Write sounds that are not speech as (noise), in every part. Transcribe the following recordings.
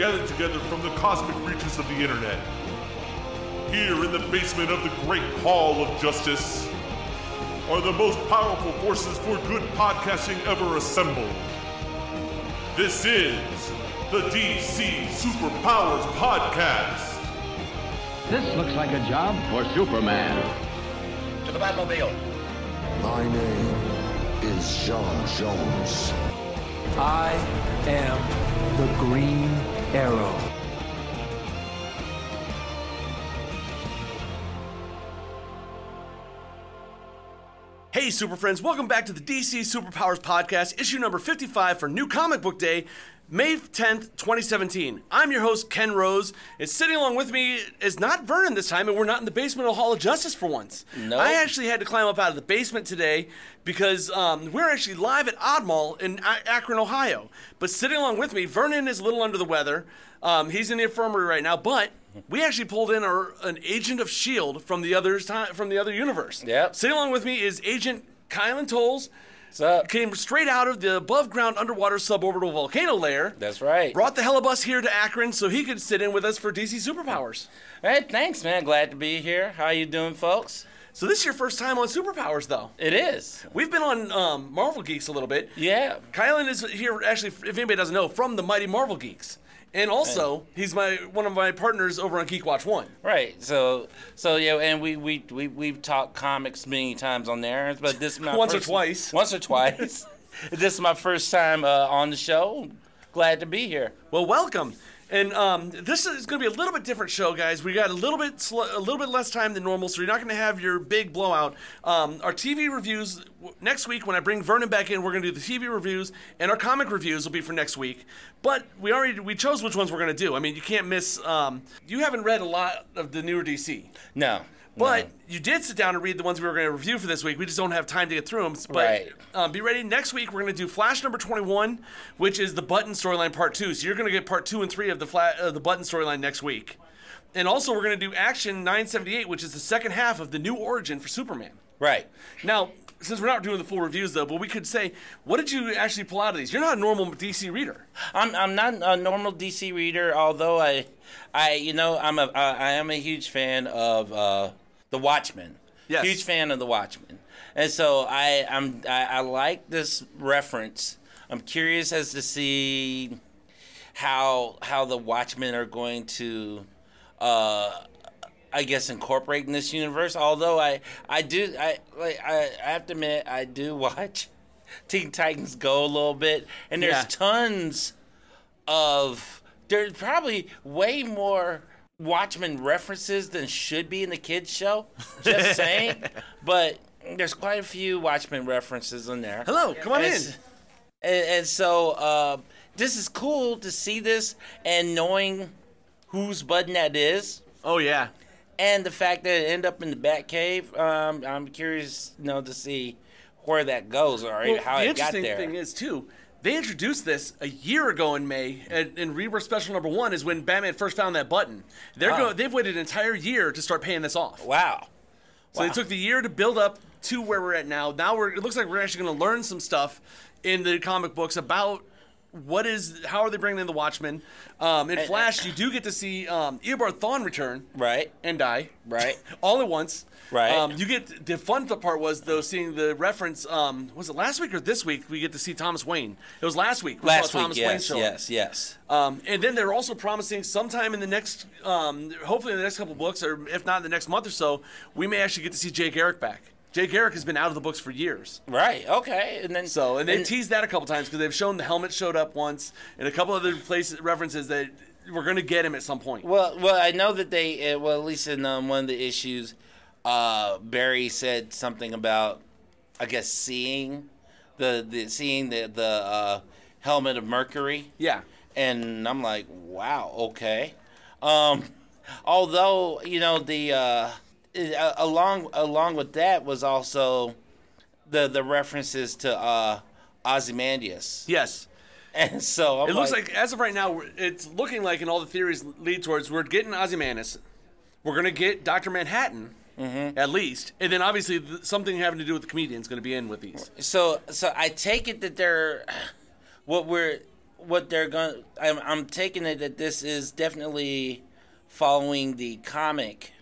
gathered together from the cosmic reaches of the internet. Here in the basement of the Great Hall of Justice are the most powerful forces for good podcasting ever assembled. This is the DC Superpowers Podcast. This looks like a job for Superman. To the Batmobile. My name is John Jones. I am the Green Arrow. Hey, Super Friends, welcome back to the DC Superpowers Podcast, issue number 55 for New Comic Book Day, May 10th, 2017. I'm your host, Ken Rose, and sitting along with me is not Vernon this time, and we're not in the basement of the Hall of Justice for once. No. I actually had to climb up out of the basement today because um, we're actually live at Odd Mall in A- Akron, Ohio. But sitting along with me, Vernon is a little under the weather. Um, he's in the infirmary right now, but we actually pulled in our, an agent of Shield from the other time from the other universe. Yeah. Sitting along with me is Agent Kylan Tolles. What's up? Came straight out of the above ground underwater suborbital volcano layer. That's right. Brought the helibus here to Akron so he could sit in with us for DC Superpowers. Hey, thanks, man. Glad to be here. How you doing, folks? So this is your first time on Superpowers, though. It is. We've been on um, Marvel Geeks a little bit. Yeah. Kylan is here, actually, if anybody doesn't know, from the Mighty Marvel Geeks. And also, he's my one of my partners over on Geek Watch One. Right. So, so yeah, and we we we we've talked comics many times on there, but this is my Once or twice. Once or twice. (laughs) this is my first time uh, on the show. Glad to be here. Well, welcome. And um, this is going to be a little bit different show, guys. We got a little bit sl- a little bit less time than normal, so you're not going to have your big blowout. Um, our TV reviews w- next week when I bring Vernon back in, we're going to do the TV reviews, and our comic reviews will be for next week. But we already we chose which ones we're going to do. I mean, you can't miss. Um, you haven't read a lot of the newer DC. No. But no. you did sit down and read the ones we were going to review for this week. We just don't have time to get through them. But Right. um, be ready. Next week, we're going to do Flash number 21, which is the Button storyline part two. So you're going to get part two and three of the, fla- uh, the Button storyline next week. And also, we're going to do Action 978, which is the second half of the new origin for Superman. right. Now, since we're not doing the full reviews, though, but we could say, what did you actually pull out of these? You're not a normal DC reader. I'm I'm not a normal DC reader, although I, I you know I'm a I I am a huge fan of uh, the Watchmen. Yes. Huge fan of the Watchmen, and so I I'm I, I like this reference. I'm curious as to see how how the Watchmen are going to. Uh, I guess incorporate in this universe. Although I, I do, I like, I, I have to admit, I do (laughs) watch Teen Titans Go a little bit, and there's Yeah. tons of there's probably way more Watchmen references than should be in the kids show. Just (laughs) saying, but there's quite a few Watchmen references in there. Hello, come on in. And, and so uh, this is cool to see this and knowing whose button that is. Oh, yeah. And the fact that it ended up in the Batcave, um, I'm curious, you know, to see where that goes or Well, how it got there. The interesting thing is too, they introduced this a year ago in May, and, and Rebirth Special Number One is when Batman first found that button. They're Wow. go, they've waited an entire year to start paying this off. wow. So they took the year to build up to where we're at now. Now we're it looks like we're actually going to learn some stuff in the comic books about what is how are they bringing in the Watchmen. Um, in And- Flash, you do get to see um, Eobard Thawne return Right. and die Right. (laughs) all at once. Right. Um, you get the fun part was though seeing the reference. Um, was it last week or this week? We get to see Thomas Wayne. It was last week. We Last saw week, Thomas Wayne yes, show yes, yes. Um, and then they're also promising sometime in the next, um, hopefully in the next couple books, or if not in the next month or so, we may actually get to see Jay Garrick back. Jay Garrick has been out of the books for years. Right. Okay. And then So, and they teased that a couple times because they've shown the helmet showed up once, and a couple other places references that we're going to get him at some point. Well, well, I know that they, uh, well, at least in um, one of the issues, uh, Barry said something about, I guess, seeing the, the seeing the the uh, helmet of Mercury. Yeah. and I'm like, wow, okay. Um, although you know the uh, uh, along along with that was also the the references to uh, Ozymandias, Yes. and so I'm It looks like, as of right now, it's looking like, and all the theories lead towards, we're getting Ozymandias. We're going to get Dr. Manhattan, Mm-hmm. at least. And then obviously th- something having to do with the comedian is going to be in with these. so so I take it that they're what we're what they're going. I'm, I'm taking it that this is definitely following the comic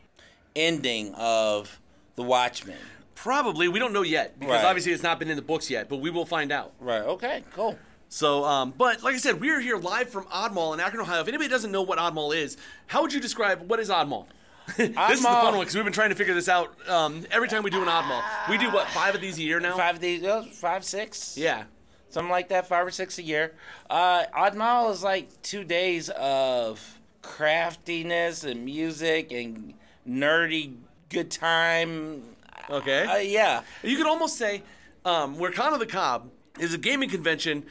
ending of the Watchmen. Probably. We don't know yet because Right. obviously it's not been in the books yet, but we will find out. Right. Okay. Cool. So, um, but like I said, we're here live from Odd Mall in Akron, Ohio. If anybody doesn't know what Odd Mall is, how would you describe what is Oddmall? (laughs) this is the fun one because we've been trying to figure this out um, every time we do an Odd Mall. We do what five of these a year now. Five days, uh, five, six. Yeah. something like that, five or six a year. Uh, Odd Mall is like two days of craftiness and music and nerdy good time. Okay. Uh, yeah, You could almost say um, where Con of the Cob is a gaming convention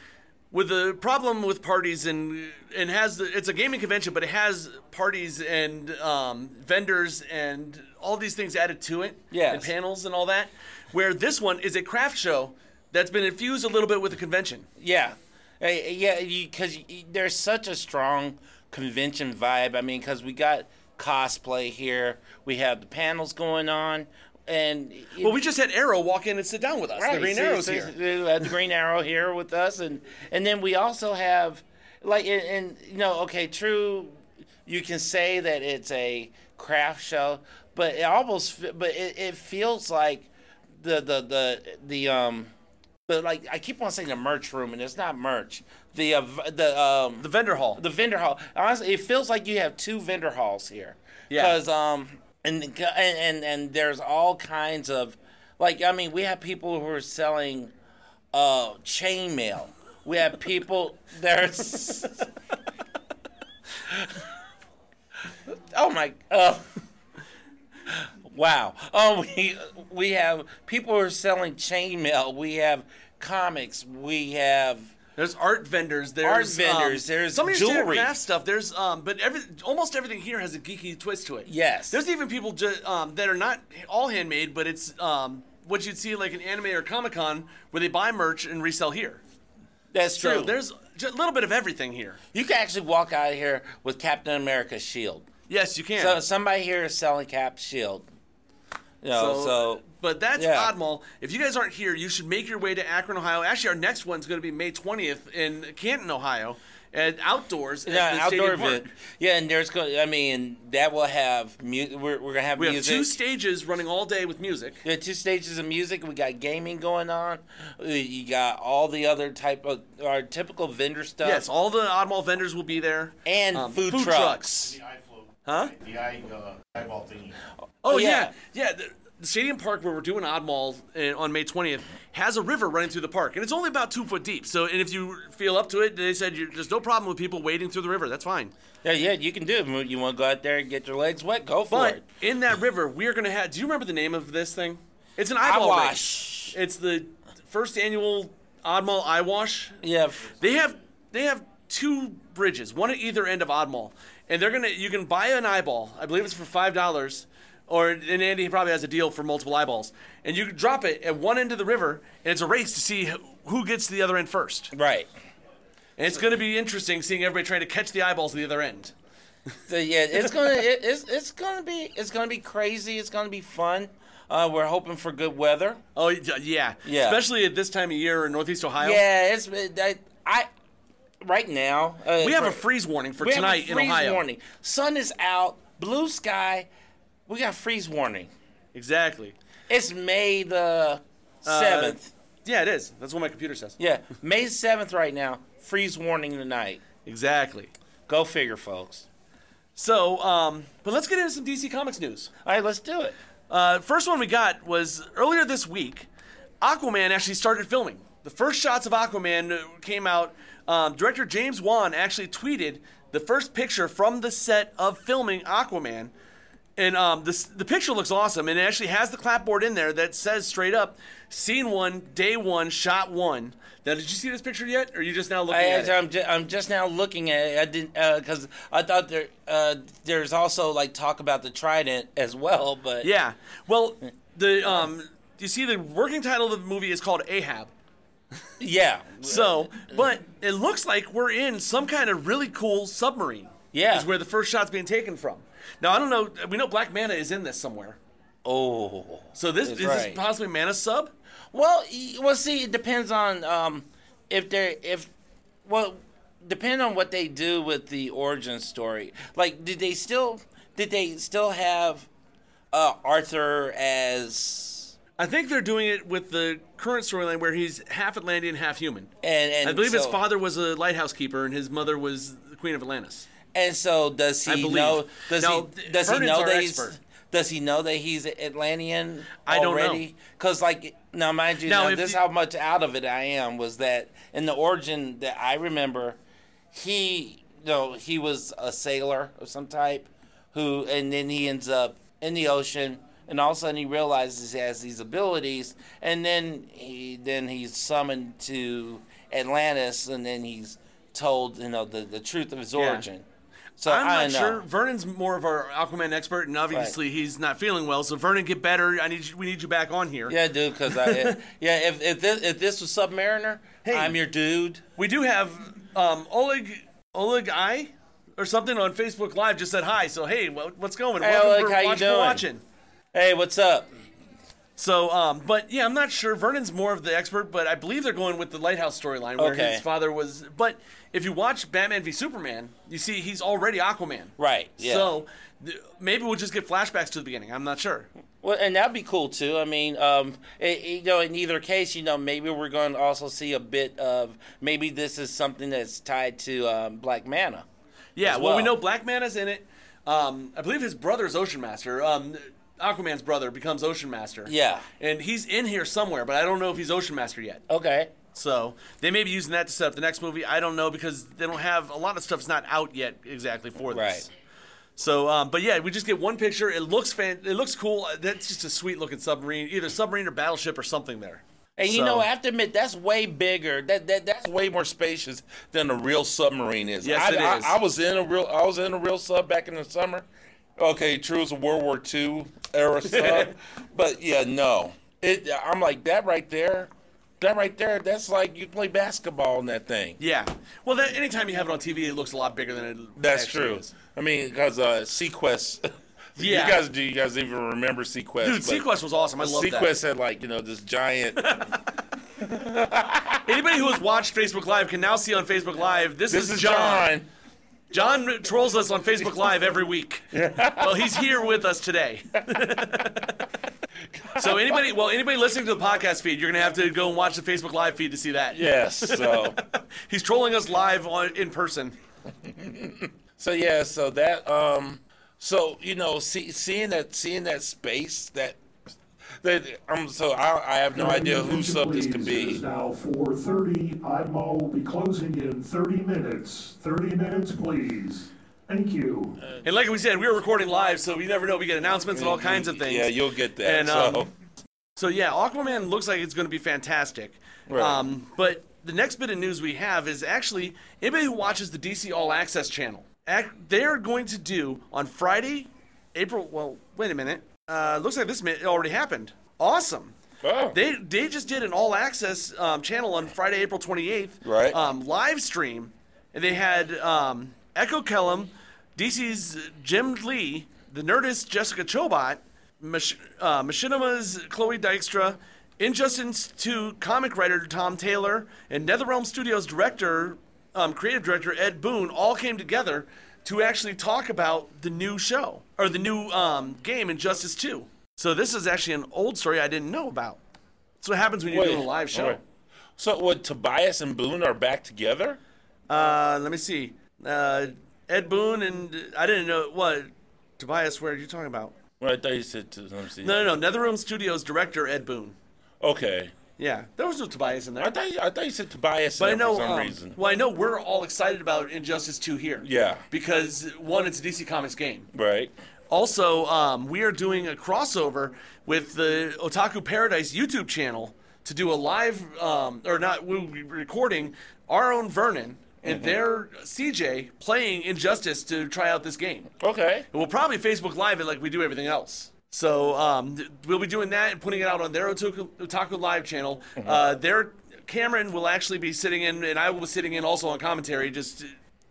with a problem with parties and and has the, it's a gaming convention, but it has parties and um, vendors and all these things added to it. Yes. And panels and all that. Where this one is a craft show that's been infused a little bit with the convention. yeah, Uh, yeah. Because there's such a strong convention vibe. I mean, because we got cosplay here, we have the panels going on, and Well, we just had Arrow walk in and sit down with us. The Green see- Arrow's see- here. The Green Arrow here with us, and and then we also have like and, and you know okay, true. You can say that it's a craft show, but it almost but it, it feels like the the the the um. But like I keep on saying the merch room, and it's not merch. The uh, the um The vendor hall. the vendor hall. Honestly, it feels like you have two vendor halls here. Yeah. Because um, and, and and there's all kinds of, like I mean, we have people who are selling, uh, chainmail. We have people. (laughs) There's. (laughs) oh my. Uh, wow. Oh, (laughs) we we have people who are selling chainmail. We have comics. We have. There's art vendors. There's Art vendors, Um, there's some of your jewelry. craft stuff. There's um, but every almost everything here has a geeky twist to it. Yes. There's even people ju- um that are not all handmade, but it's um what you'd see like an anime or Comic Con where they buy merch and resell here. That's So true. there's a little bit of everything here. You can actually walk out of here with Captain America's shield. Yes, you can. So somebody here is selling Cap's shield. You know, so, but that's yeah. Oddmall. If you guys aren't here, you should make your way to Akron, Ohio. Actually, our next one's going to be May 20th in Canton, Ohio, at outdoors at yeah, the outdoor event. Yeah, and there's going. I mean, that will have mu- We're, we're gonna have We have two stages running all day with music. We have two stages of music. We got gaming going on. Uh, You got all the other type of our typical vendor stuff. Yes, all the Oddmall vendors will be there. and Um, food, food trucks. The eye float. Huh? The eye, uh, eyeball thingy. Oh, yeah. yeah, yeah. The, the Stadium Park where we're doing Oddmall uh, on May 20th has a river running through the park, and it's only about two foot deep. So, and if you feel up to it, they said you're, there's no problem with people wading through the river. That's fine. Yeah, yeah, you can do it. You want to go out there and get your legs wet? Go for But it. in that river, we are going to have. Do you remember the name of this thing? It's an eyeball race. It's the first annual Oddmall Eye Wash. Yeah. They have they have two bridges, one at either end of Oddmall, and they're gonna you can buy an eyeball. I believe it's for five dollars, or and Andy probably has a deal for multiple eyeballs, and you drop it at one end of the river, and it's a race to see who gets to the other end first. Right. And it's gonna be interesting seeing everybody trying to catch the eyeballs at the other end. So, yeah, it's gonna it, it's it's gonna be it's gonna be crazy. It's gonna be fun. Uh, we're hoping for good weather. Oh yeah, Yeah. especially at this time of year in Northeast Ohio. Yeah, it's I, I right now. Uh, We have for- a freeze warning for we have a tonight in freeze Ohio. warning. Sun is out, blue sky. We got freeze warning. Exactly. It's May the Uh, seventh. Yeah, it is. That's what my computer says. yeah, May seventh right now. Freeze warning tonight. Exactly. Go figure, folks. So, um, but let's get into some DC Comics news. All right, let's do it. Uh, first one we got was earlier this week. Aquaman actually started filming. The first shots of Aquaman came out. Um, director James Wan actually tweeted the first picture from the set of filming Aquaman. And um, this, the picture looks awesome, and it actually has the clapboard in there that says straight up, "Scene one, day one, shot one." Now, did you see this picture yet, or are you just now looking I, at it? I'm, ju- I'm just now looking at it. I didn't because I thought there uh, there's also like talk about the Trident as well, but Yeah. Well, the um, you see, the working title of the movie is called Ahab. yeah, So, but it looks like we're in some kind of really cool submarine. Yeah. Is where the first shot's being taken from. Now, I don't know. We know Black Manta is in this somewhere. oh, So this is right. this possibly Manta sub? Well, well, see, it depends on um, if there if well, depending on what they do with the origin story, like did they still did they still have uh, Arthur as I think they're doing it with the current storyline where he's half Atlantean, half human. and and I believe his father was a lighthouse keeper and his mother was the Queen of Atlantis. And so does he know? Does Now, he does he know that he's expert. does he know that he's Atlantean I don't already? Because like now, mind you, Now, now, this you- how much out of it I am was that in the origin that I remember, he you know he was a sailor of some type, who and then he ends up in the ocean. And all of a sudden, he realizes he has these abilities, and then he then he's summoned to Atlantis, and then he's told, you know, the, the truth of his Yeah. origin. So I'm I not know. sure. Vernon's more of our Aquaman expert, and obviously he's not feeling well. So Vernon, get better. I need you, we need you back on here. Yeah, dude. Because I, (laughs) yeah, if if this, if this was Submariner, Hey. I'm your dude. We do have um, Oleg Oleg I or something on Facebook Live just said hi. So hey, what's going? Hey, Welcome Oleg, for, how you doing? watching. Hey, what's up? So, um, but yeah, I'm not sure. Vernon's more of the expert, but I believe they're going with the Lighthouse storyline where Okay. his father was. But if you watch Batman v Superman, you see he's already Aquaman. Right. Yeah. So th- maybe we'll just get flashbacks to the beginning. I'm not sure. Well, and that'd be cool too. I mean, um, it, you know, in either case, you know, maybe we're going to also see a bit of maybe this is something that's tied to um, Black Manta. Yeah, as well, we well. know Black Manta's in it. Um, I believe his brother is Ocean Master. Um, Aquaman's brother becomes Ocean Master. Yeah. And he's in here somewhere, but I don't know if he's Ocean Master yet. Okay. So they may be using that to set up the next movie. I don't know because they don't have a lot of stuff's not out yet exactly for this. Right. So, um, but yeah, we just get one picture. It looks fan. It looks cool. That's just a sweet looking submarine, either submarine or battleship or something there. And you So- know, I have to admit, that's way bigger. That, that that's way more spacious than a real submarine is. Yes, I, it I- I, was in a real. I was in a real sub back in the summer. Okay, true, it's a World War II era (laughs) stuff, but yeah, no. It. I'm like that right there. That right there. That's like you play basketball in that thing. Yeah. Well, that, anytime you have it on TV, it looks a lot bigger than it. That's true. is. I mean, because uh, seaQuest. (laughs) Yeah. You guys do. You guys even remember seaQuest? Dude, seaQuest was awesome. I love that. seaQuest had like you know this giant. (laughs) Anybody who has watched Facebook Live can now see on Facebook Live. This, this is, is John. John. John trolls us on Facebook Live every week. well, he's here with us today. so anybody, well, anybody listening to the podcast feed, you're gonna have to go and watch the Facebook Live feed to see that. Yes. So. (laughs) He's trolling us live on in person. So yeah, so that um, so you know, see, seeing that, seeing that space, that that um, so I, I have no idea who sub this could be. is now 4:30. IMO will be closing in 30 minutes. 30 minutes, please. Thank you. And like we said, we were recording live, so you never know. We get announcements and all kinds of things. Yeah, you'll get that. And, so um, So yeah, Aquaman looks like it's going to be fantastic. Right. Um, but the next bit of news we have is actually anybody who watches the DC All Access channel. They're going to do on Friday, April. Well, wait a minute. Uh, looks like this already happened. Awesome. Oh. They they just did an All Access um, channel on Friday, April 28th. Right. Um, live stream, and they had um, Echo Kellum, DC's Jim Lee, the Nerdist Jessica Chobot, Mach- uh, Machinima's Chloe Dykstra, Injustice 2 comic writer Tom Taylor, and NetherRealm Studios director, um, creative director Ed Boon all came together to actually talk about the new show or the new um, game Injustice 2. So this is actually an old story I didn't know about. That's what happens when you're Wait, doing a live show. alright. So what? Tobias and Boon are back together? Uh, let me see. Uh, Ed Boon and I didn't know what Tobias. Where are you talking about? Well, I thought you said. To, let me see. No, no, no. NetherRealm Studios director Ed Boon. Okay. Yeah, there was no Tobias in there. I thought you, I thought you said Tobias. but I know. for some um, reason. Well, I know we're all excited about Injustice 2 here. Yeah. Because one, it's a DC Comics game. Right. Also, um, we are doing a crossover with the Otaku Paradise YouTube channel to do a live, um, or not, we'll be recording our own Vernon and their CJ playing Injustice to try out this game. Okay. And we'll probably Facebook Live it like we do everything else. So um, we'll be doing that and putting it out on their Otaku, Otaku Live channel. Uh, their Cameron will actually be sitting in, and I will be sitting in also on commentary, just uh,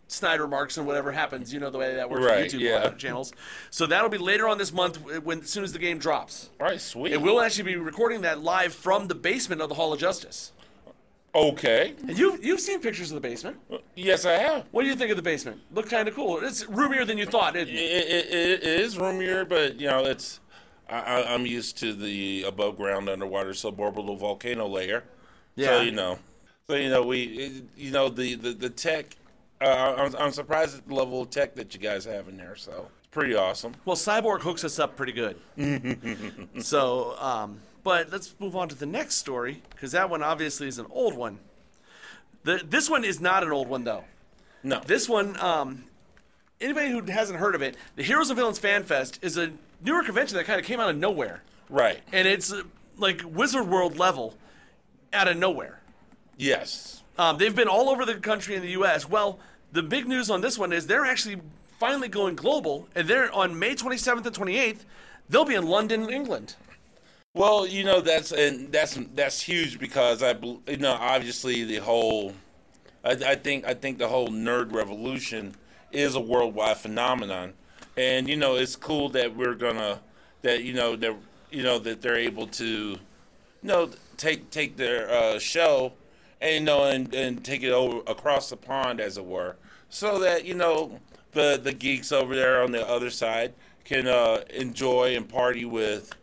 snide remarks and whatever happens. You know the way that works Right, for YouTube yeah. (laughs) channels. So that'll be later on this month when as soon as the game drops. All right. Sweet. And we'll actually be recording that live from the basement of the Hall of Justice. Okay. And you've you've seen pictures of the basement. Yes, I have. What do you think of the basement? Look kind of cool. It's roomier than you thought, isn't It, it? it, it is roomier, but you know, it's I, I- I'm used to the above ground underwater suborbital volcano layer. Yeah. So you know, so you know we, you know the the, the tech. Uh, I'm, I'm surprised at the level of tech that you guys have in there. So it's pretty awesome. Well, Cyborg hooks us up pretty good. (laughs) so, um, but let's move on to the next story because that one obviously is an old one. The, this one is not an old one though. No. This one, um, anybody who hasn't heard of it, the Heroes and Villains Fan Fest is a newer convention that kind of came out of nowhere, Right. and it's uh, like Wizard World level, out of nowhere. Yes. Um, they've been all over the country in the U.S. Well, the big news on this one is they're actually finally going global, and they're on May 27th and 28th. They'll be in London, England. Well, you know that's and that's that's huge because I, you know, obviously the whole, I, I think I think the whole nerd revolution is a worldwide phenomenon, and you know it's cool that we're gonna that you know that you know that they're able to, you know, take take their uh, show, and you know and, and take it over across the pond as it were, so that you know the the geeks over there on the other side can uh, enjoy and party with.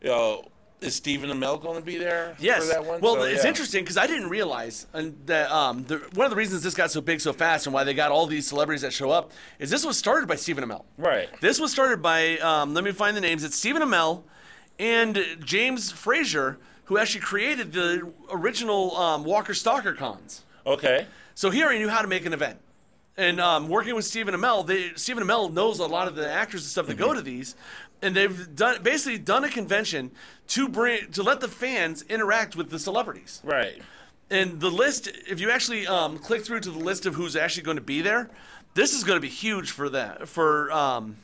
You know, is Stephen Amell going to be there Yes. for that one? Well, So, it's yeah. interesting because I didn't realize and that um, the, one of the reasons this got so big so fast and why they got all these celebrities that show up is this was started by Stephen Amell. Right. This was started by um, let me find the names. It's Stephen Amell and James Frazier, who actually created the original um, Walker Stalker cons. Okay. So here he already knew how to make an event. And um, working with Stephen Amell, they, Stephen Amell knows a lot of the actors and stuff that go to these, and they've done basically done a convention to bring to let the fans interact with the celebrities. Right. And the list, if you actually um, click through to the list of who's actually going to be there, this is going to be huge for that for um,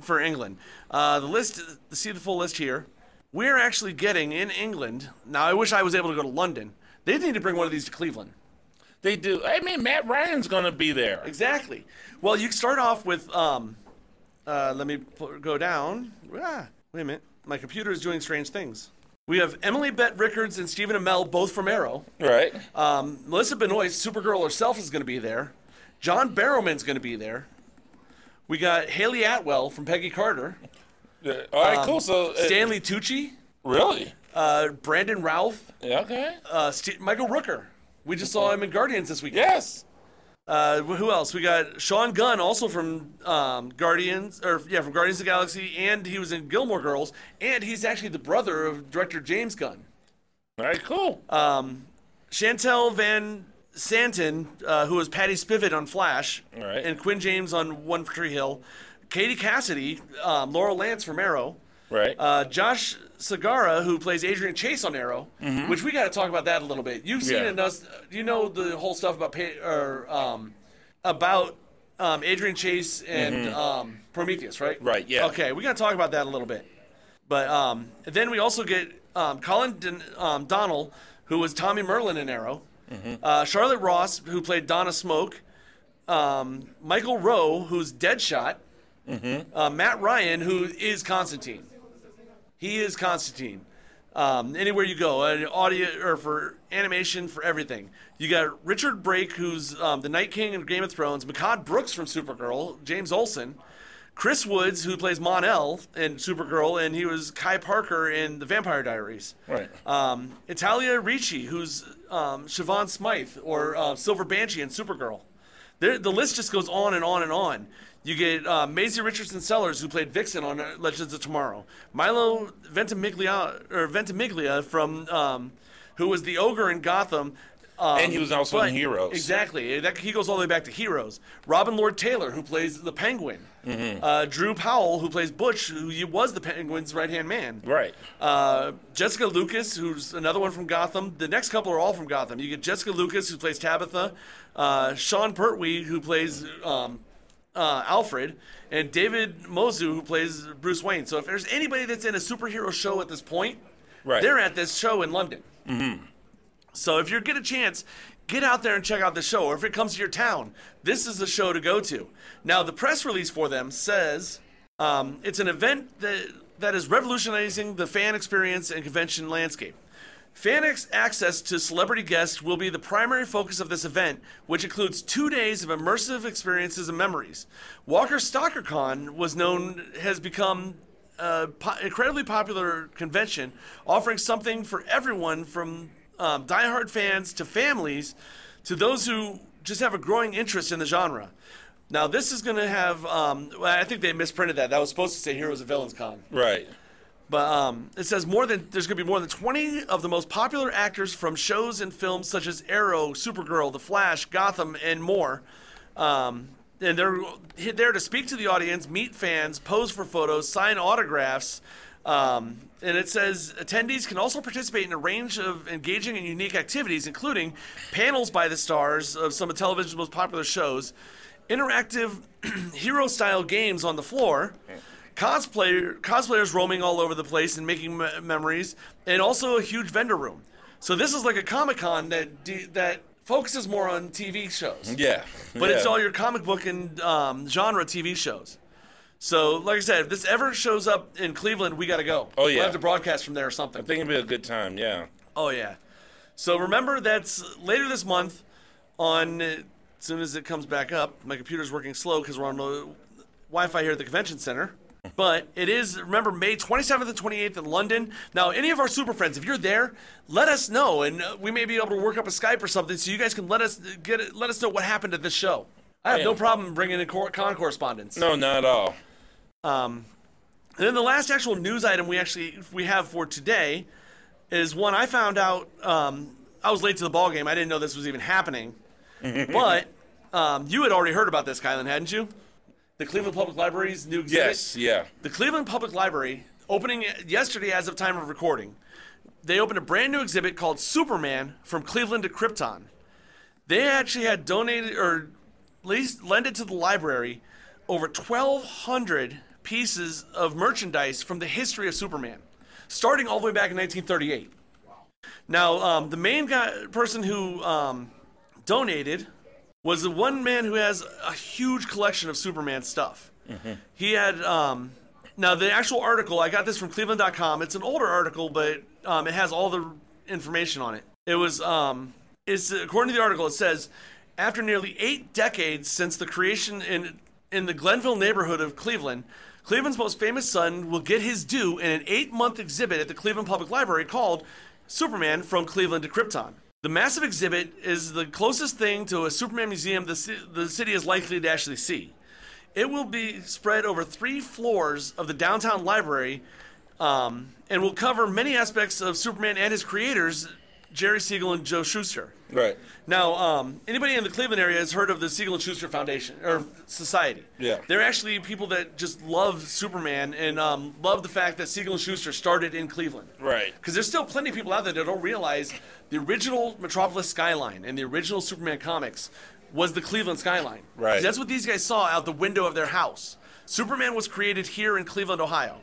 for England. Uh, the list, see the full list here. We're actually getting in England now. I wish I was able to go to London. They need to bring one of these to Cleveland. They do. I mean, Matt Ryan's going to be there. Exactly. Well, you start off with. Um, uh, let me pu- go down. Ah, wait a minute. My computer is doing strange things. We have Emily Bett Rickards and Stephen Amell, both from Arrow. Right. Um, Melissa Benoist, Supergirl herself, is going to be there. John Barrowman's going to be there. We got Hayley Atwell from Peggy Carter. Yeah. All right. Um, cool. So uh, Stanley Tucci. Really? Uh, Brandon Routh. Yeah, okay. Uh, St- Michael Rooker. We just saw him in Guardians this weekend. Yes. Uh, who else? We got Sean Gunn, also from um, Guardians, or yeah, from Guardians of the Galaxy, and he was in Gilmore Girls, and he's actually the brother of director James Gunn. All right. Cool. Um, Chantel Van Santen, uh, who was Patty Spivot on Flash, right. and Quinn James on One Tree Hill, Katie Cassidy, um, Laurel Lance from Arrow, Right. uh, Josh Segarra, who plays Adrian Chase on Arrow, Mhm. which we got to talk about that a little bit. You've seen Yeah. in us. You know the whole stuff about pa- or um, about um, Adrian Chase and Mhm. um, Prometheus, right? Right, yeah. Okay, we got to talk about that a little bit. But um, then we also get um, Colin um, Donnell, who was Tommy Merlyn in Arrow. Mhm. Uh, Charlotte Ross, who played Donna Smoak. Um, Michael Rowe, who's Deadshot. Mm-hmm. Uh, Matt Ryan, who is Constantine. He is Constantine. Um, anywhere you go, uh, audio or for animation, for everything. You got Richard Brake, who's um, the Night King in Game of Thrones. Mehcad Brooks from Supergirl. James Olsen. Chris Woods, who plays Mon-El in Supergirl, and he was Kai Parker in The Vampire Diaries. Right. Um, Italia Ricci, who's um, Siobhan Smythe or uh, Silver Banshee in Supergirl. There, the list just goes on and on and on. You get uh, Maisie Richardson Sellers, who played Vixen on uh, Legends of Tomorrow. Milo Ventimiglia, or Ventimiglia from, um, who was the ogre in Gotham. Um, And he was also in Heroes. Exactly. That, he goes all the way back to Heroes. Robin Lord Taylor, who plays the Penguin. Mhm. Uh, Drew Powell, who plays Butch, who was the Penguin's right hand man. Right. Uh, Jessica Lucas, who's another one from Gotham. The next couple are all from Gotham. You get Jessica Lucas, who plays Tabitha, uh, Sean Pertwee, who plays um, uh, Alfred, and David Mazouz, who plays Bruce Wayne. So if there's anybody that's in a superhero show at this point, Right. they're at this show in London. Mm-hmm. So if you get a chance, get out there and check out the show. Or if it comes to your town, this is the show to go to. Now, the press release for them says um, it's an event that, that is revolutionizing the fan experience and convention landscape. Fan access to celebrity guests will be the primary focus of this event, which includes two days of immersive experiences and memories. Walker StalkerCon was known has become a po- incredibly popular convention, offering something for everyone from um, diehard fans to families to those who just have a growing interest in the genre. Now, this is going to have, um, well, I think they misprinted that. That was supposed to say Heroes and Villains Con. Right. But um, it says more than there's going to be more than 20 of the most popular actors from shows and films such as Arrow, Supergirl, The Flash, Gotham, and more. Um, and they're there to speak to the audience, meet fans, pose for photos, sign autographs. Um, and it says attendees can also participate in a range of engaging and unique activities, including panels by the stars of some of television's most popular shows, interactive (clears throat) hero-style games on the floor, cosplayer cosplayers roaming all over the place and making me- memories, and also a huge vendor room. So this is like a Comic Con that de- that focuses more on TV shows. Yeah. But it's all your comic book and um, genre TV shows. So, like I said, if this ever shows up in Cleveland, we got to go. Oh, yeah. We'll have to broadcast from there or something. I think it'd be a good time. Yeah. Oh yeah. So remember that's later this month on as soon as it comes back up. My computer's working slow because we're on the Wi-Fi here at the convention center. But it is remember May 27th and 28th in London. Now, any of our super friends, if you're there, let us know, and we may be able to work up a Skype or something, so you guys can let us get it, let us know what happened at this show. I have no problem bringing in con correspondence. No, not at all. Um, and then the last actual news item we actually we have for today is one I found out. Um, I was late to the ball game. I didn't know this was even happening, (laughs) but um, you had already heard about this, Kylan, hadn't you? The Cleveland Public Library's new exhibit. Yes. Yeah. The Cleveland Public Library opening yesterday, as of time of recording, they opened a brand new exhibit called Superman from Cleveland to Krypton. They actually had donated or at least lended to the library over 1,200 pieces of merchandise from the history of Superman, starting all the way back in 1938. Now, um, the main guy, person who um, donated was the one man who has a huge collection of Superman stuff. He had um, now the actual article. I got this from Cleveland.com. It's an older article, but um, it has all the information on it. It was um, it's according to the article. It says after nearly eight decades since the creation in in the Glenville neighborhood of Cleveland, Cleveland's most famous son will get his due in an eight-month exhibit at the Cleveland Public Library called Superman from Cleveland to Krypton. The massive exhibit is the closest thing to a Superman museum the, the city is likely to actually see. It will be spread over three floors of the downtown library um, and will cover many aspects of Superman and his creators, Jerry Siegel and Joe Shuster. Right. Now, um, anybody in the Cleveland area has heard of the Siegel and Shuster Foundation or Society. Yeah. They're actually people that just love Superman and um, love the fact that Siegel and Shuster started in Cleveland. Right. Because there's still plenty of people out there that don't realize the original Metropolis skyline and the original Superman comics was the Cleveland skyline. Right. That's what these guys saw out the window of their house. Superman was created here in Cleveland, Ohio.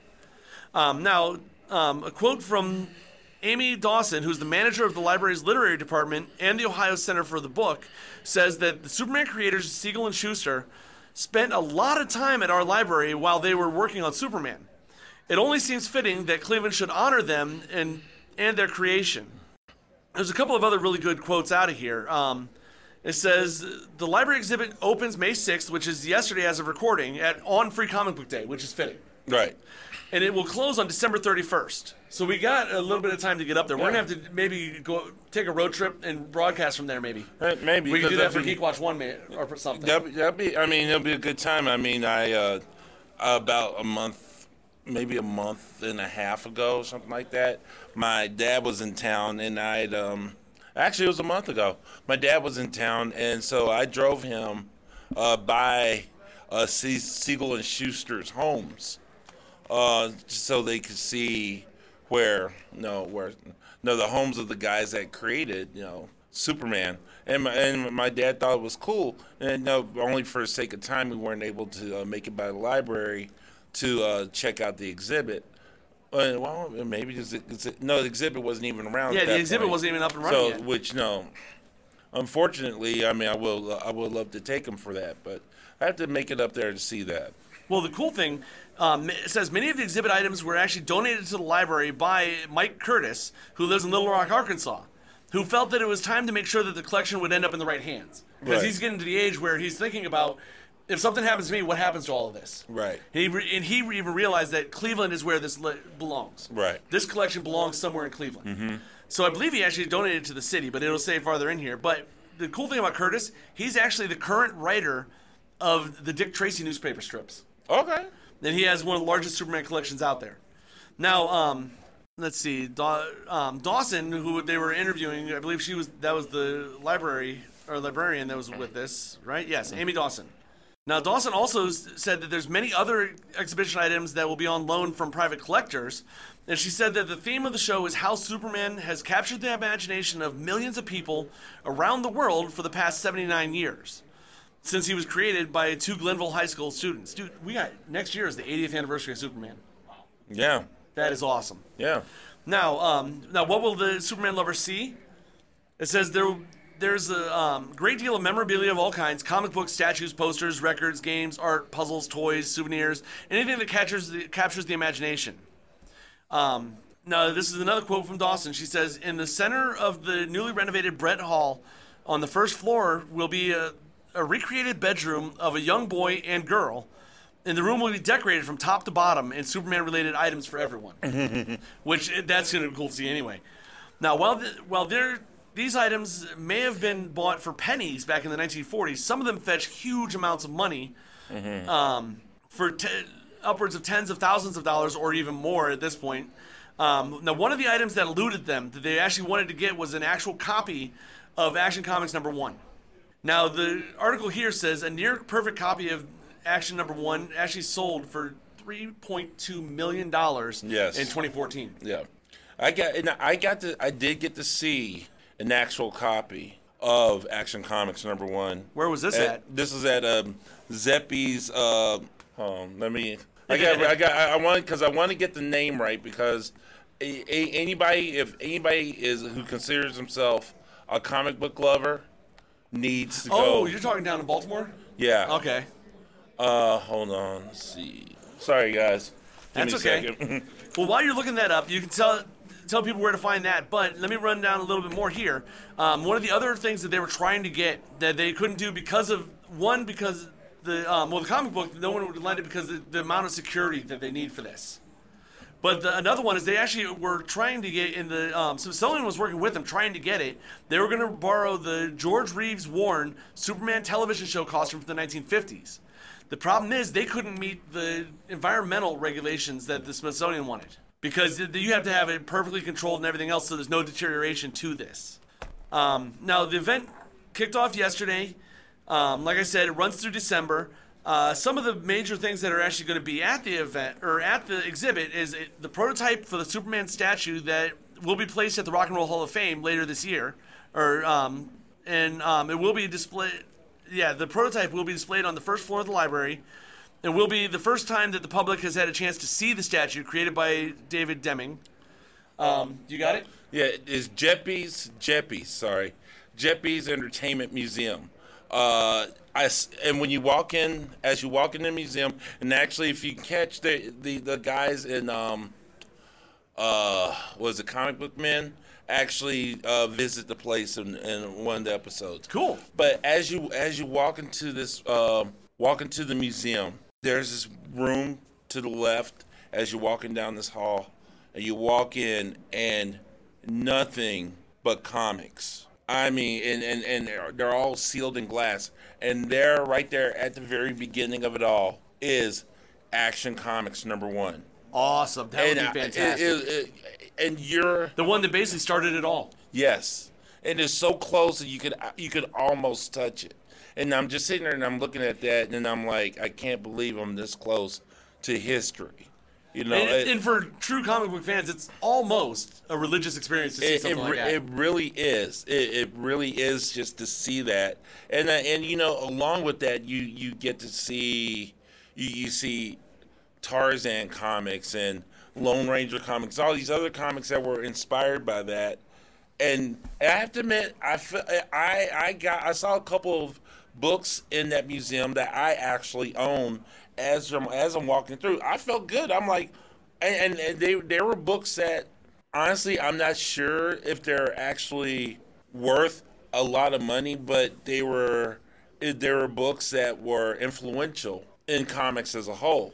Um, now, um, a quote from Amy Dawson, who's the manager of the library's literary department and the Ohio Center for the Book, says that the Superman creators, Siegel and Shuster, spent a lot of time at our library while they were working on Superman. It only seems fitting that Cleveland should honor them and, and their creation. There's a couple of other really good quotes out of here. Um, it says the library exhibit opens May 6th, which is yesterday as of recording, at on Free Comic Book Day, which is fitting Right. And it will close on December 31st. So we got a little bit of time to get up there. We're gonna have to maybe go take a road trip and broadcast from there. Maybe Uh, Maybe we can do that for Geek Watch One, man, or something. That'd, be- that'd be. I mean, it'll be a good time. I mean, I uh, about a month, maybe a month and a half ago, something like that. My dad was in town, and I'd um, actually it was a month ago. My dad was in town, and so I drove him uh, by uh, Se- Siegel and Shuster's homes, uh, so they could see where no where no the homes of the guys that created you know Superman. And my, and my dad thought it was cool, and no, only for the sake of time, we weren't able to uh, make it by the library to uh, check out the exhibit. Uh, well, maybe just, no, the exhibit wasn't even around. Yeah, the exhibit point. wasn't even up and running So, yet. which no, unfortunately, I mean, I will, I would love to take him for that, but I have to make it up there to see that. Well, the cool thing um, it says many of the exhibit items were actually donated to the library by Mike Curtis, who lives in Little Rock, Arkansas, who felt that it was time to make sure that the collection would end up in the right hands because Right. he's getting to the age where he's thinking about if something happens to me, what happens to all of this? Right. And he, re- and he even realized that Cleveland is where this li- belongs. Right. This collection belongs somewhere in Cleveland. Mm-hmm. So I believe he actually donated to the city, but it'll say farther in here. But the cool thing about Curtis, he's actually the current writer of the Dick Tracy newspaper strips. Okay. Then he has one of the largest Superman collections out there. Now, um, let's see, Daw- um, Dawson, who they were interviewing, I believe she was that was the library or librarian that was with this, right? Yes, Amy Dawson. Now, Dawson also s- said that there's many other exhibition items that will be on loan from private collectors, and she said that the theme of the show is how Superman has captured the imagination of millions of people around the world for the past 79 years, since he was created by two Glenville High School students. Dude, we got next year is the 80th anniversary of Superman. Yeah. That is awesome. Yeah. Now, um, now, what will the Superman lover see? It says there, there's a um, great deal of memorabilia of all kinds: comic books, statues, posters, records, games, art, puzzles, toys, souvenirs, anything that captures the, captures the imagination. Um, now, this is another quote from Dawson. She says, "In the center of the newly renovated Brett Hall, on the first floor, will be a, a recreated bedroom of a young boy and girl." And the room will be decorated from top to bottom in Superman-related items for everyone (laughs) which eh, that's going to be cool to see anyway. Now, while the, while there these items may have been bought for pennies back in the 1940s, some of them fetch huge amounts of money, um, for upwards of tens of thousands of dollars or even more at this point. Um, now, one of the items that eluded them that they actually wanted to get was an actual copy of Action Comics number one. Now, the article here says a near perfect copy of Action number one actually sold for $3.2 million Yes. in 2014. Yeah, I got and I got to I did get to see an actual copy of Action Comics number one. Where was this at? This is at um, Zeppi's. Uh, um, let me. I got. I got. I want because I want to get the name right because a, a, anybody if anybody is who considers himself a comic book lover needs to Oh, go. you're talking down in Baltimore? Yeah. Okay. Uh, hold on. Let's see. Sorry, guys. Give That's okay. (laughs) Well, while you're looking that up, you can tell tell people where to find that. But let me run down a little bit more here. Um, one of the other things that they were trying to get that they couldn't do because of one because the um, well the comic book no one would lend it because of the amount of security that they need for this. But the, another one is they actually were trying to get in the um, Smithsonian was working with them trying to get it. They were going to borrow the George Reeves Warren Superman television show costume from the 1950s. The problem is they couldn't meet the environmental regulations that the Smithsonian wanted because you have to have it perfectly controlled and everything else, so there's no deterioration to this. Um, now the event kicked off yesterday. Um, like I said, it runs through December. Uh, some of the major things that are actually going to be at the event or at the exhibit is it, the prototype for the Superman statue that will be placed at the Rock and Roll Hall of Fame later this year, or um, and um, it will be displayed. Yeah, the prototype will be displayed on the first floor of the library. It will be the first time that the public has had a chance to see the statue created by David Deming. Um, you got it? Yeah, it's Geppi's Geppi's. Sorry, Geppi's Entertainment Museum. Uh, I and when you walk in, as you walk in the museum, and actually, if you catch the the, the guys in um, uh, was it Comic Book Men actually uh, visit the place in, in one of the episodes. Cool. But as you as you walk into this um walk into the museum, there's this room to the left as you're walking down this hall, and you walk in and nothing but comics. I mean, and, and, and they're, they're all sealed in glass. And there, right there at the very beginning of it all, is Action Comics number one. Awesome. That would And, be uh, it- fantastic. it- it- and you're the one that basically started it all. Yes, and it's so close that you could you could almost touch it. And I'm just sitting there and I'm looking at that, and I'm like, I can't believe I'm this close to history. You know, and, it, and for true comic book fans, it's almost a religious experience to see it, something it, like that. it really is. It, it really is just to see that, and uh, and you know, along with that, you you get to see you you see Tarzan comics and Lone Ranger comics, all these other comics that were inspired by that. And I have to admit, I I I got I saw a couple of books in that museum that I actually own as I'm, as I'm walking through. I felt good. I'm like, and, and they there were books that honestly I'm not sure if they're actually worth a lot of money, but they were there were books that were influential in comics as a whole.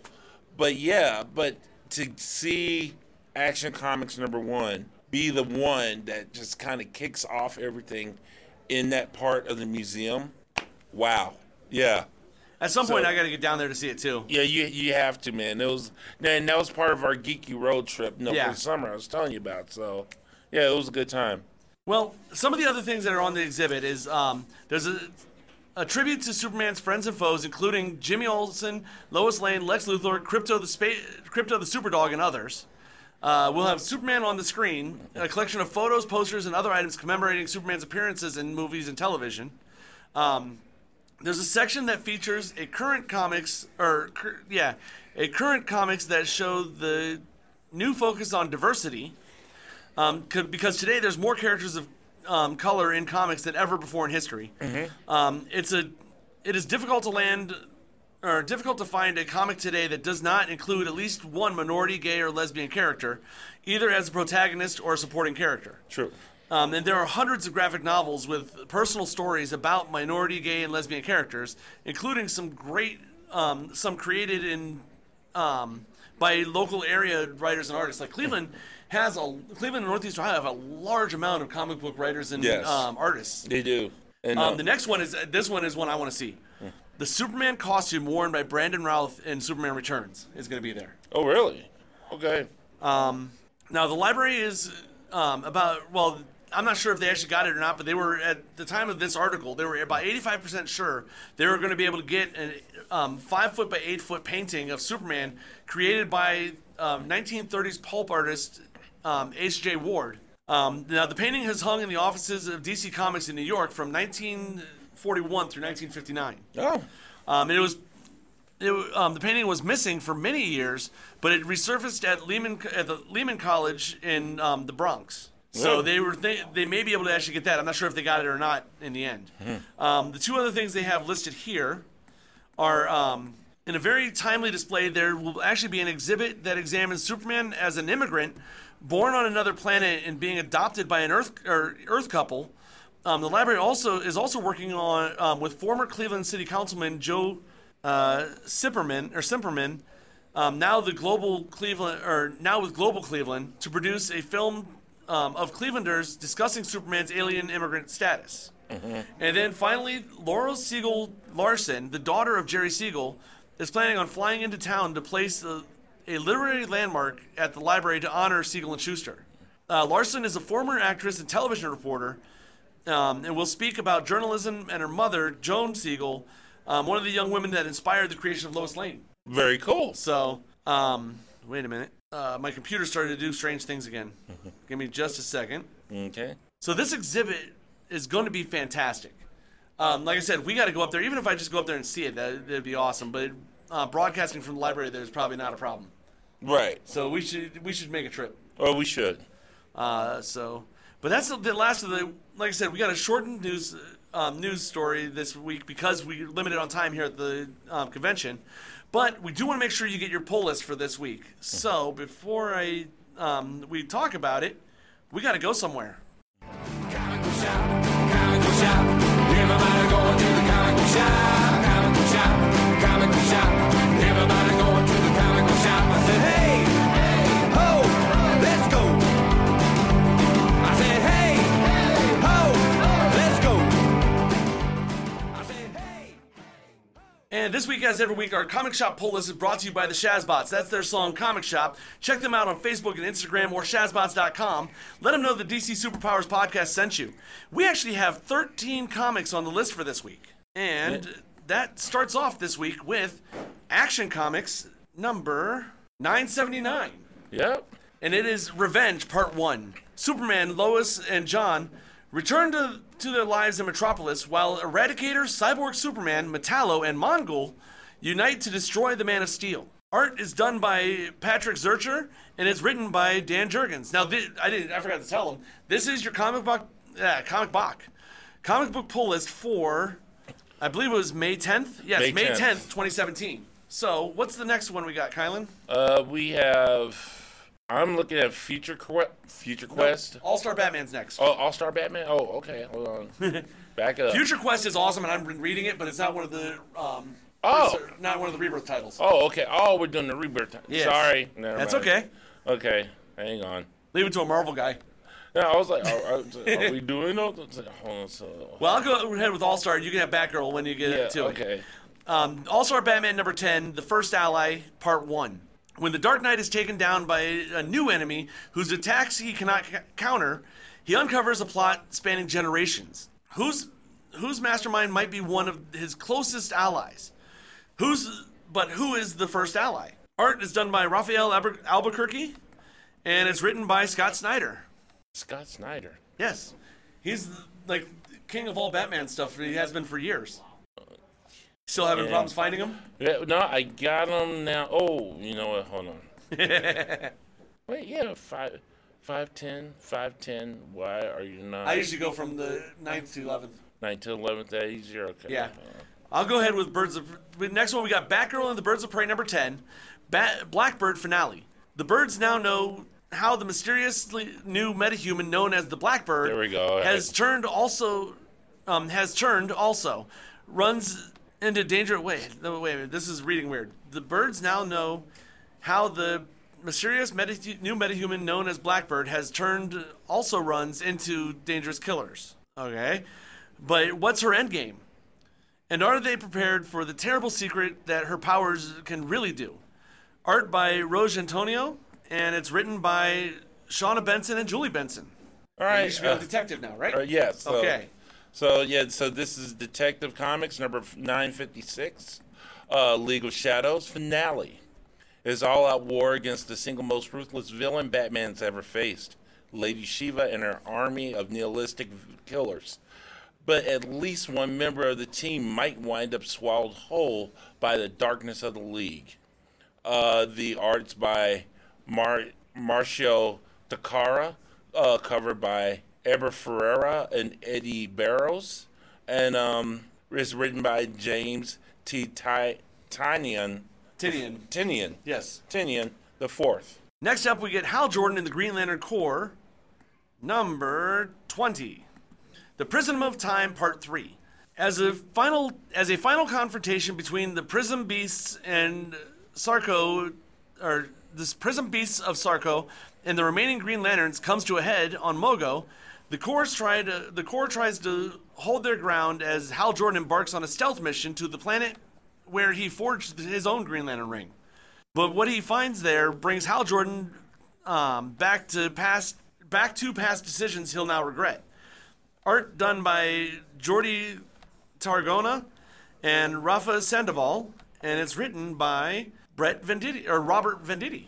But yeah, but to see Action Comics number one be the one that just kind of kicks off everything in that part of the museum, wow, yeah. At some So- point, I got to get down there to see it too. Yeah, you you have to, man. It was and that was part of our geeky road trip, you know, Yeah. for the summer I was telling you about. So, yeah, it was a good time. Well, some of the other things that are on the exhibit is um, there's a, a tribute to Superman's friends and foes, including Jimmy Olsen, Lois Lane, Lex Luthor, Krypto the Spa- Krypto the Superdog, and others. Uh, we'll have Superman on the screen, a collection of photos, posters, and other items commemorating Superman's appearances in movies and television. Um, there's a section that features a current comics, or cur- yeah, a current comics that show the new focus on diversity. Um, c- because today there's more characters of um, color in comics than ever before in history. Um, it's a, it is difficult to land, or difficult to find a comic today that does not include at least one minority, gay, or lesbian character, either as a protagonist or a supporting character. True. Um, and there are hundreds of graphic novels with personal stories about minority, gay, and lesbian characters, including some great, um, some created in um, by local area writers and artists. Like Cleveland has a Cleveland and Northeast Ohio have a large amount of comic book writers and Yes. um, artists. They do. And Um, uh, the next one is this one is one I want to see. The Superman costume worn by Brandon Routh in Superman Returns is going to be there. oh, really? Okay. Um, now the library is um, about well, I'm not sure if they actually got it or not, but they were at the time of this article, they were about 85% sure they were going to be able to get a um, five foot by eight foot painting of Superman created by um, 1930s pulp artist um, H.J. Ward. Um, now the painting has hung in the offices of DC Comics in New York from 1941 through 1959. Oh. Um, and it was it, um, the painting was missing for many years, but it resurfaced at Lehman at the Lehman College in um, the Bronx. So they were they, they may be able to actually get that. I'm not sure if they got it or not in the end. Um, the two other things they have listed here are um, in a very timely display. There will actually be an exhibit that examines Superman as an immigrant born on another planet and being adopted by an Earth or Earth couple. Um, the library also is also working on um, with former Cleveland City Councilman Joe uh, Sipperman or Cimperman, um, now the global Cleveland or now with Global Cleveland to produce a film um, of Clevelanders discussing Superman's alien immigrant status. And then finally, Laurel Siegel Larson, the daughter of Jerry Siegel, is planning on flying into town to place a, a literary landmark at the library to honor Siegel and Shuster. Uh, Larson is a former actress and television reporter, um, and will speak about journalism and her mother, Joan Siegel, um, one of the young women that inspired the creation of Lois Lane. Very cool. So, um, wait a minute. Uh, my computer started to do strange things again. Give me just a second. Okay. So this exhibit is going to be fantastic. Um, like I said, we got to go up there. Even if I just go up there and see it, that, that'd be awesome. But uh, broadcasting from the library there is probably not a problem. Right. So we should we should make a trip. Oh, we should. Uh, so, but that's the, the last of the. Like I said, we got a shortened news um, news story this week because we're limited on time here at the um, convention. But we do want to make sure you get your pull list for this week. So before I um, we talk about it, we got to go somewhere. Going to the comic book shop, And this week, as every week, our comic shop pull list is brought to you by the Shazbots. That's their song Comic Shop. Check them out on Facebook and Instagram or Shazbots.com. Let them know the DC Superpowers podcast sent you. We actually have 13 comics on the list for this week. And that starts off this week with Action Comics number 979. Yep. And it is Revenge Part 1. Superman, Lois, and John return to, to their lives in Metropolis while Eradicator, Cyborg Superman, Metallo, and Mongul unite to destroy the Man of Steel. Art is done by Patrick Zircher and it's written by Dan Jurgens. Now, I didn't. I forgot to tell him. This is your comic book, uh, comic book, comic book pull list for I believe it was May 10th. Yes, May May 10th, 10th. 2017. So, what's the next one we got, Kylan? Uh, we have. I'm looking at Future Quest. Future Quest. All Star Batman's next. Oh, All Star Batman. Oh, okay. Hold on. (laughs) Back up. Future Quest is awesome, and I've been reading it, but it's not one of the um, Oh. not one of the rebirth titles. Oh, okay. Oh, we're doing the rebirth. time. Yes. Sorry. Never That's mind. okay. Okay. Hang on. Leave it to a Marvel guy. Yeah, I was like, are, are, (laughs) are we doing it? Hold on. So. Well, I'll go ahead with All Star. You can have Batgirl when you get Yeah. to it. Okay. Um, All Star Batman number 10, The First Ally, Part 1. When the Dark Knight is taken down by a new enemy whose attacks he cannot c- counter, he uncovers a plot spanning generations. Whose whose mastermind might be one of his closest allies? Who's but who is the first ally? Art is done by Rafael Aber- Albuquerque, and it's written by Scott Snyder. Scott Snyder. Yes, he's like king of all Batman stuff. He has been for years. Still having Yeah. problems finding them? Yeah, no, I got them now. Oh, you know what? Hold on. (laughs) Wait, yeah, five, five ten, five ten. Why are you not? I usually go from the 9th to 11th. nine to eleventh. That easier. Okay. Yeah. I'll go ahead with Birds of. Next one, we got Batgirl and the Birds of Prey number 10, Bat, Blackbird finale. The birds now know how the mysteriously new metahuman known as the Blackbird There we go. has turned also um, has turned also runs into danger. Wait, no, wait, a minute, this is reading weird. The birds now know how the mysterious meta- new metahuman known as Blackbird has turned also runs into dangerous killers. Okay, but what's her end game? And are they prepared for the terrible secret that her powers can really do? Art by Rose Antonio, and it's written by Shawna Benson and Julie Benson. All right. You should be a uh, detective now, right? Uh, yeah. So, Okay. So yeah, so this is Detective Comics number nine fifty six, uh, League of Shadows finale. Is all out war against the single most ruthless villain Batman's ever faced, Lady Shiva and her army of nihilistic killers. But at least one member of the team might wind up swallowed whole by the darkness of the League. Uh, the art's by Mar- Marcio Takara, uh, covered by Eber Ferreira and Eddy Barrows, and um, it's written by James T. Ty- Tynion. Tynion. Tynion. Yes. Tynion the fourth. Next up, we get Hal Jordan in the Green Lantern Corps, number 20. The Prism of Time, Part 3. As a final, as a final confrontation between the Prism Beasts and Sarko, or this Prism Beasts of Sarko and the remaining Green Lanterns comes to a head on Mogo, the Corps try to, the Corps tries to hold their ground as Hal Jordan embarks on a stealth mission to the planet where he forged his own Green Lantern ring. But what he finds there brings Hal Jordan um, back to past back to past decisions he'll now regret. Art done by Jordi Tarragona and Rafa Sandoval, and it's written by Brett Venditti or Robert Venditti.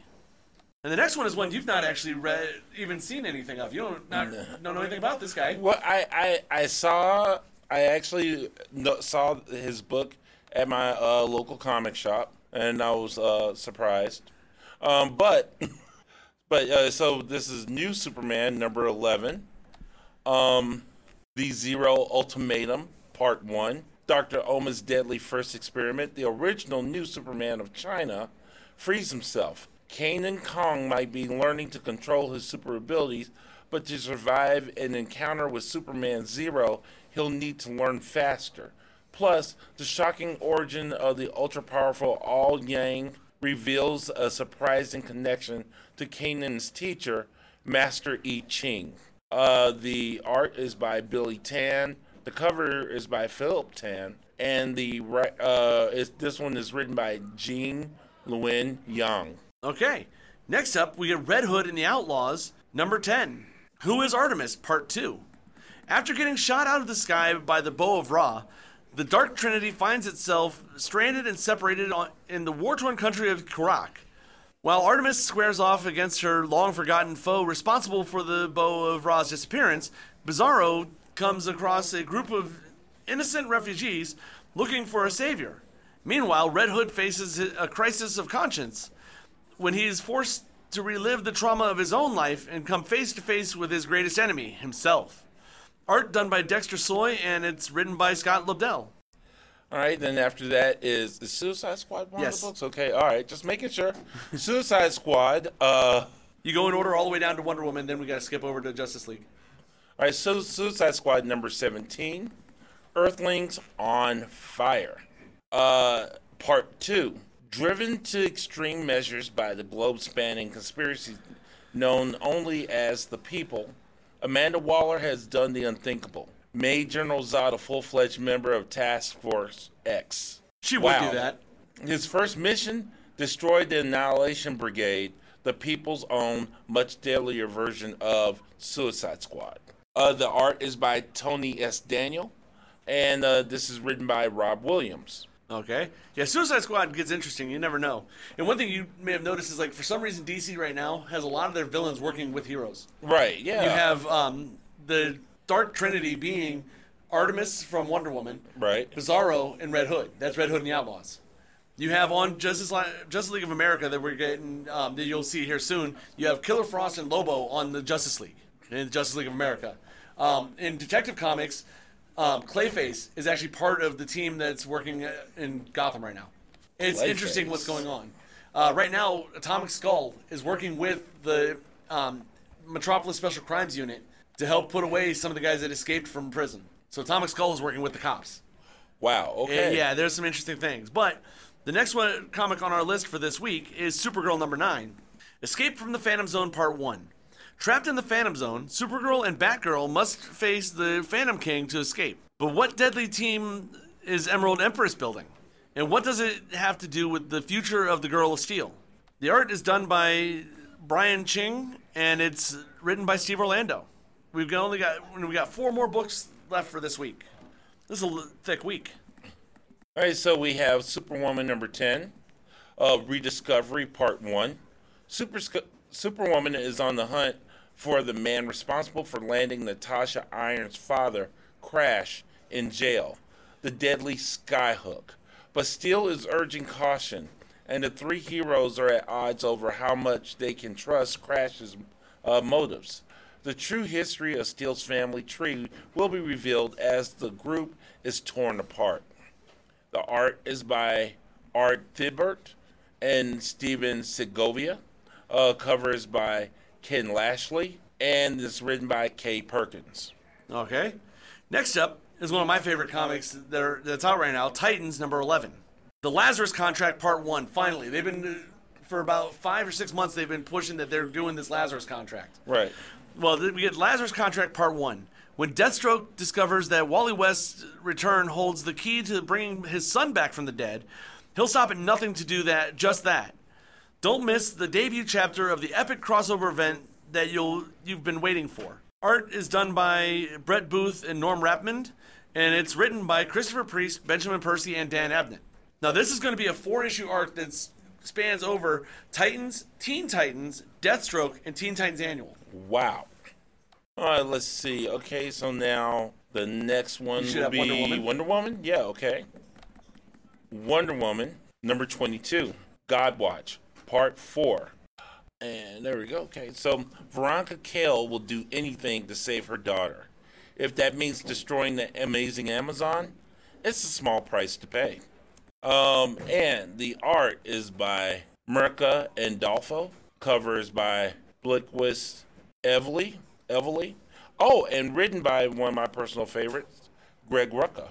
And the next one is one you've not actually read, even seen anything of. You don't not, don't know anything about this guy. Well, I, I, I saw, I actually no, saw his book at my uh, local comic shop, and I was uh, surprised. Um, but, (laughs) but uh, so this is New Superman number eleven, um, the Zero Ultimatum Part One, Doctor Oma's deadly first experiment. The original New Superman of China frees himself. Kenan Kong might be learning to control his super abilities, but to survive an encounter with Superman Zero, he'll need to learn faster. Plus, the shocking origin of the ultra powerful All Yang reveals a surprising connection to Kenan's teacher, Master I Ching. Uh, the art is by Billy Tan. The cover is by Philip Tan, and the uh, is, this one is written by Gene Luen Young. Okay. Next up, we get Red Hood and the Outlaws, number 10. Who is Artemis, part 2. After getting shot out of the sky by the bow of Ra, the Dark Trinity finds itself stranded and separated on, in the war torn country of Qurac. While Artemis squares off against her long forgotten foe responsible for the bow of Ra's disappearance, Bizarro comes across a group of innocent refugees looking for a savior. Meanwhile, Red Hood faces a crisis of conscience when he is forced to relive the trauma of his own life and come face to face with his greatest enemy, himself. Art done by Dexter Soy, and it's written by Scott Lobdell. All right, then after that is the Suicide Squad one Yes. of the books. Okay, all right, just making sure. (laughs) Suicide Squad. Uh, You go in order all the way down to Wonder Woman, then we got to skip over to Justice League. all right, so Suicide Squad number seventeen, Earthlings on Fire. Uh, part two. Driven to extreme measures by the globe-spanning conspiracy known only as the People, Amanda Waller has done the unthinkable. Made General Zod a full-fledged member of Task Force X. She would do that. His first mission destroyed the Annihilation Brigade, the people's own, much deadlier version of Suicide Squad. Uh, the art is by Tony S. Daniel, and uh, this is written by Rob Williams. Okay. Yeah, Suicide Squad gets interesting. You never know. And one thing you may have noticed is like for some reason DC right now has a lot of their villains working with heroes. Right, yeah. You have um, the Dark Trinity being Artemis from Wonder Woman, Right. Bizarro, and Red Hood. That's Red Hood and the Outlaws. You have on Justice, Li- Justice League of America that we're getting um, that you'll see here soon. You have Killer Frost and Lobo on the Justice League in the Justice League of America. Um, in Detective Comics, um, Clayface is actually part of the team that's working uh, in Gotham right now. It's Clayface. interesting what's going on. Uh, right now, Atomic Skull is working with the um, Metropolis Special Crimes Unit to help put away some of the guys that escaped from prison. So Atomic Skull is working with the cops. Wow, okay. And yeah, there's some interesting things. But the next one comic on our list for this week is Supergirl number nine, Escape from the Phantom Zone Part One. Trapped in the Phantom Zone, Supergirl and Batgirl must face the Phantom King to escape. But what deadly team is Emerald Empress building? And what does it have to do with the future of the Girl of Steel? The art is done by Brian Ching, and it's written by Steve Orlando. We've only got we got four more books left for this week. This is a thick week. All right, so we have Superwoman number 10, uh, Rediscovery Part 1. Super, Superwoman is on the hunt for the man responsible for landing Natasha Iron's father, Crash, in jail, the deadly Skyhook. But Steel is urging caution, and the three heroes are at odds over how much they can trust Crash's uh, motives. The true history of Steel's family tree will be revealed as the group is torn apart. The art is by Art Thibert and Stephen Segovia. Uh, cover is by Ken Lashley, and it's written by K. Perkins. Okay. Next up is one of my favorite comics that are, that's out right now Titans number 11. The Lazarus Contract Part 1. Finally. They've been, uh, for about five or six months, they've been pushing that they're doing this Lazarus contract. Right. Well, we get Lazarus Contract Part 1. When Deathstroke discovers that Wally West's return holds the key to bringing his son back from the dead, he'll stop at nothing to do that, just that. Don't miss the debut chapter of the epic crossover event that you'll you've been waiting for. Art is done by Brett Booth and Norm Rapmund, and it's written by Christopher Priest, Benjamin Percy, and Dan Abnett. Now, this is going to be a four-issue arc that spans over Titans, Teen Titans, Deathstroke, and Teen Titans Annual. Wow. All right, let's see. Okay, so now the next one will be Wonder Woman. Wonder Woman? Yeah, okay. Wonder Woman, number 22, Godwatch, part 4. And there we go. Okay, so Veronica Cale will do anything to save her daughter. If that means destroying the amazing Amazon, it's a small price to pay. Um, and the art is by Mirka Andolfo. Covers by Blickquist Evely. Evely. Oh, and written by one of my personal favorites, Greg Rucka.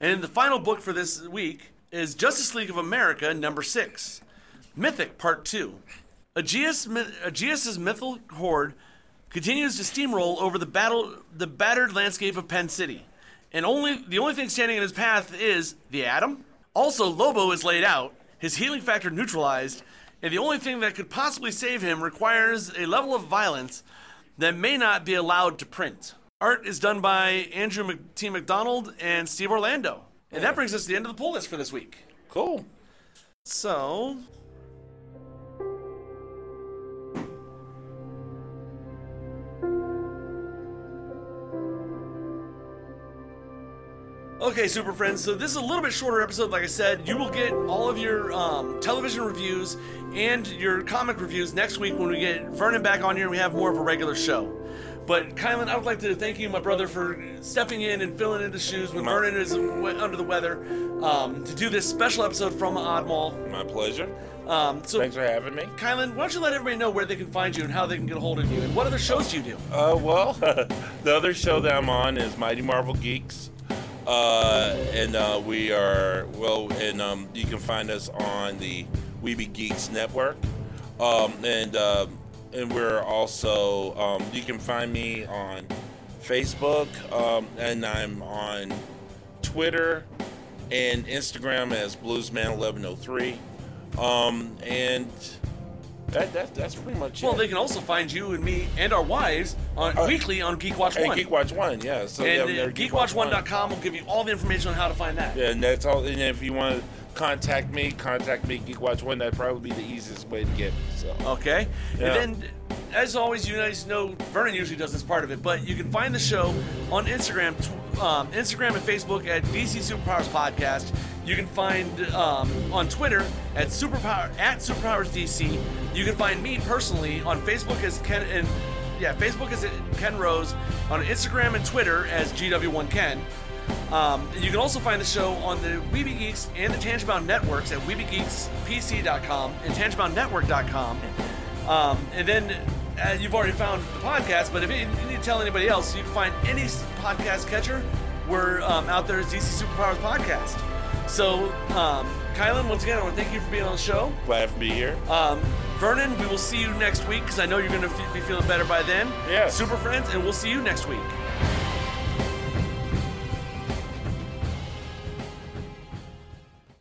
And the final book for this week is Justice League of America number six, Mythic Part Two. Aegeus, Aegeus's mythical horde continues to steamroll over the battle, the battered landscape of Penn City, and only the only thing standing in his path is the Atom. Also, Lobo is laid out, his healing factor neutralized, and the only thing that could possibly save him requires a level of violence that may not be allowed to print. Art is done by Andrew Mc- T. MacDonald and Steve Orlando. And that brings us to the end of the pull list for this week. Cool. So. Okay, Super Friends. So this is a little bit shorter episode. Like I said, you will get all of your um, television reviews and your comic reviews next week when we get Vernon back on here and we have more of a regular show. But Kylan, I would like to thank you, my brother, for stepping in and filling in the shoes when My- Vernon is we- under the weather um, to do this special episode from Oddmall. My pleasure. Um, so, Thanks for having me. Kylan, why don't you let everybody know where they can find you and how they can get a hold of you and what other shows do you do? Uh, well, (laughs) the other show that I'm on is Mighty Marvel Geeks, uh, and uh, we are well, and um, you can find us on the Weeby Geeks network, um, and uh, and we're also um, you can find me on Facebook, um, and I'm on Twitter and Instagram as Bluesman1103, um, and that, that that's pretty much Well, it. Well, they can also find you and me and our wives on Uh, weekly on Geek Watch One. Geek Watch One, yeah. So and yeah, uh, geekwatch1.com will give you all the information on how to find that. Yeah, and that's all. And if you want to contact me, contact me, Geek Watch One. That'd probably be the easiest way to get me. So Okay. Yeah. And then, as always, you guys know Vernon usually does this part of it, but you can find the show on Instagram, um, Instagram and Facebook at DC Superpowers Podcast. You can find um, on Twitter at Superpower at Superpowers DC. You can find me personally on Facebook as Ken and yeah, Facebook is Ken Rose, on Instagram and Twitter as GW1Ken. Um, you can also find the show on the Weeby Geeks and the Tangibound Networks at WeebyGeeksPC.com and TangiboundNetwork.com. Um, and then uh, you've already found the podcast, but if you, you need to tell anybody else, you can find any podcast catcher. We're um, out there as DC Superpowers Podcast. So, um, Kylan, once again, I want to thank you for being on the show. glad to be here. Um, Vernon, we will see you next week because I know you're going to f- be feeling better by then. Yes. Super Friends, and we'll see you next week.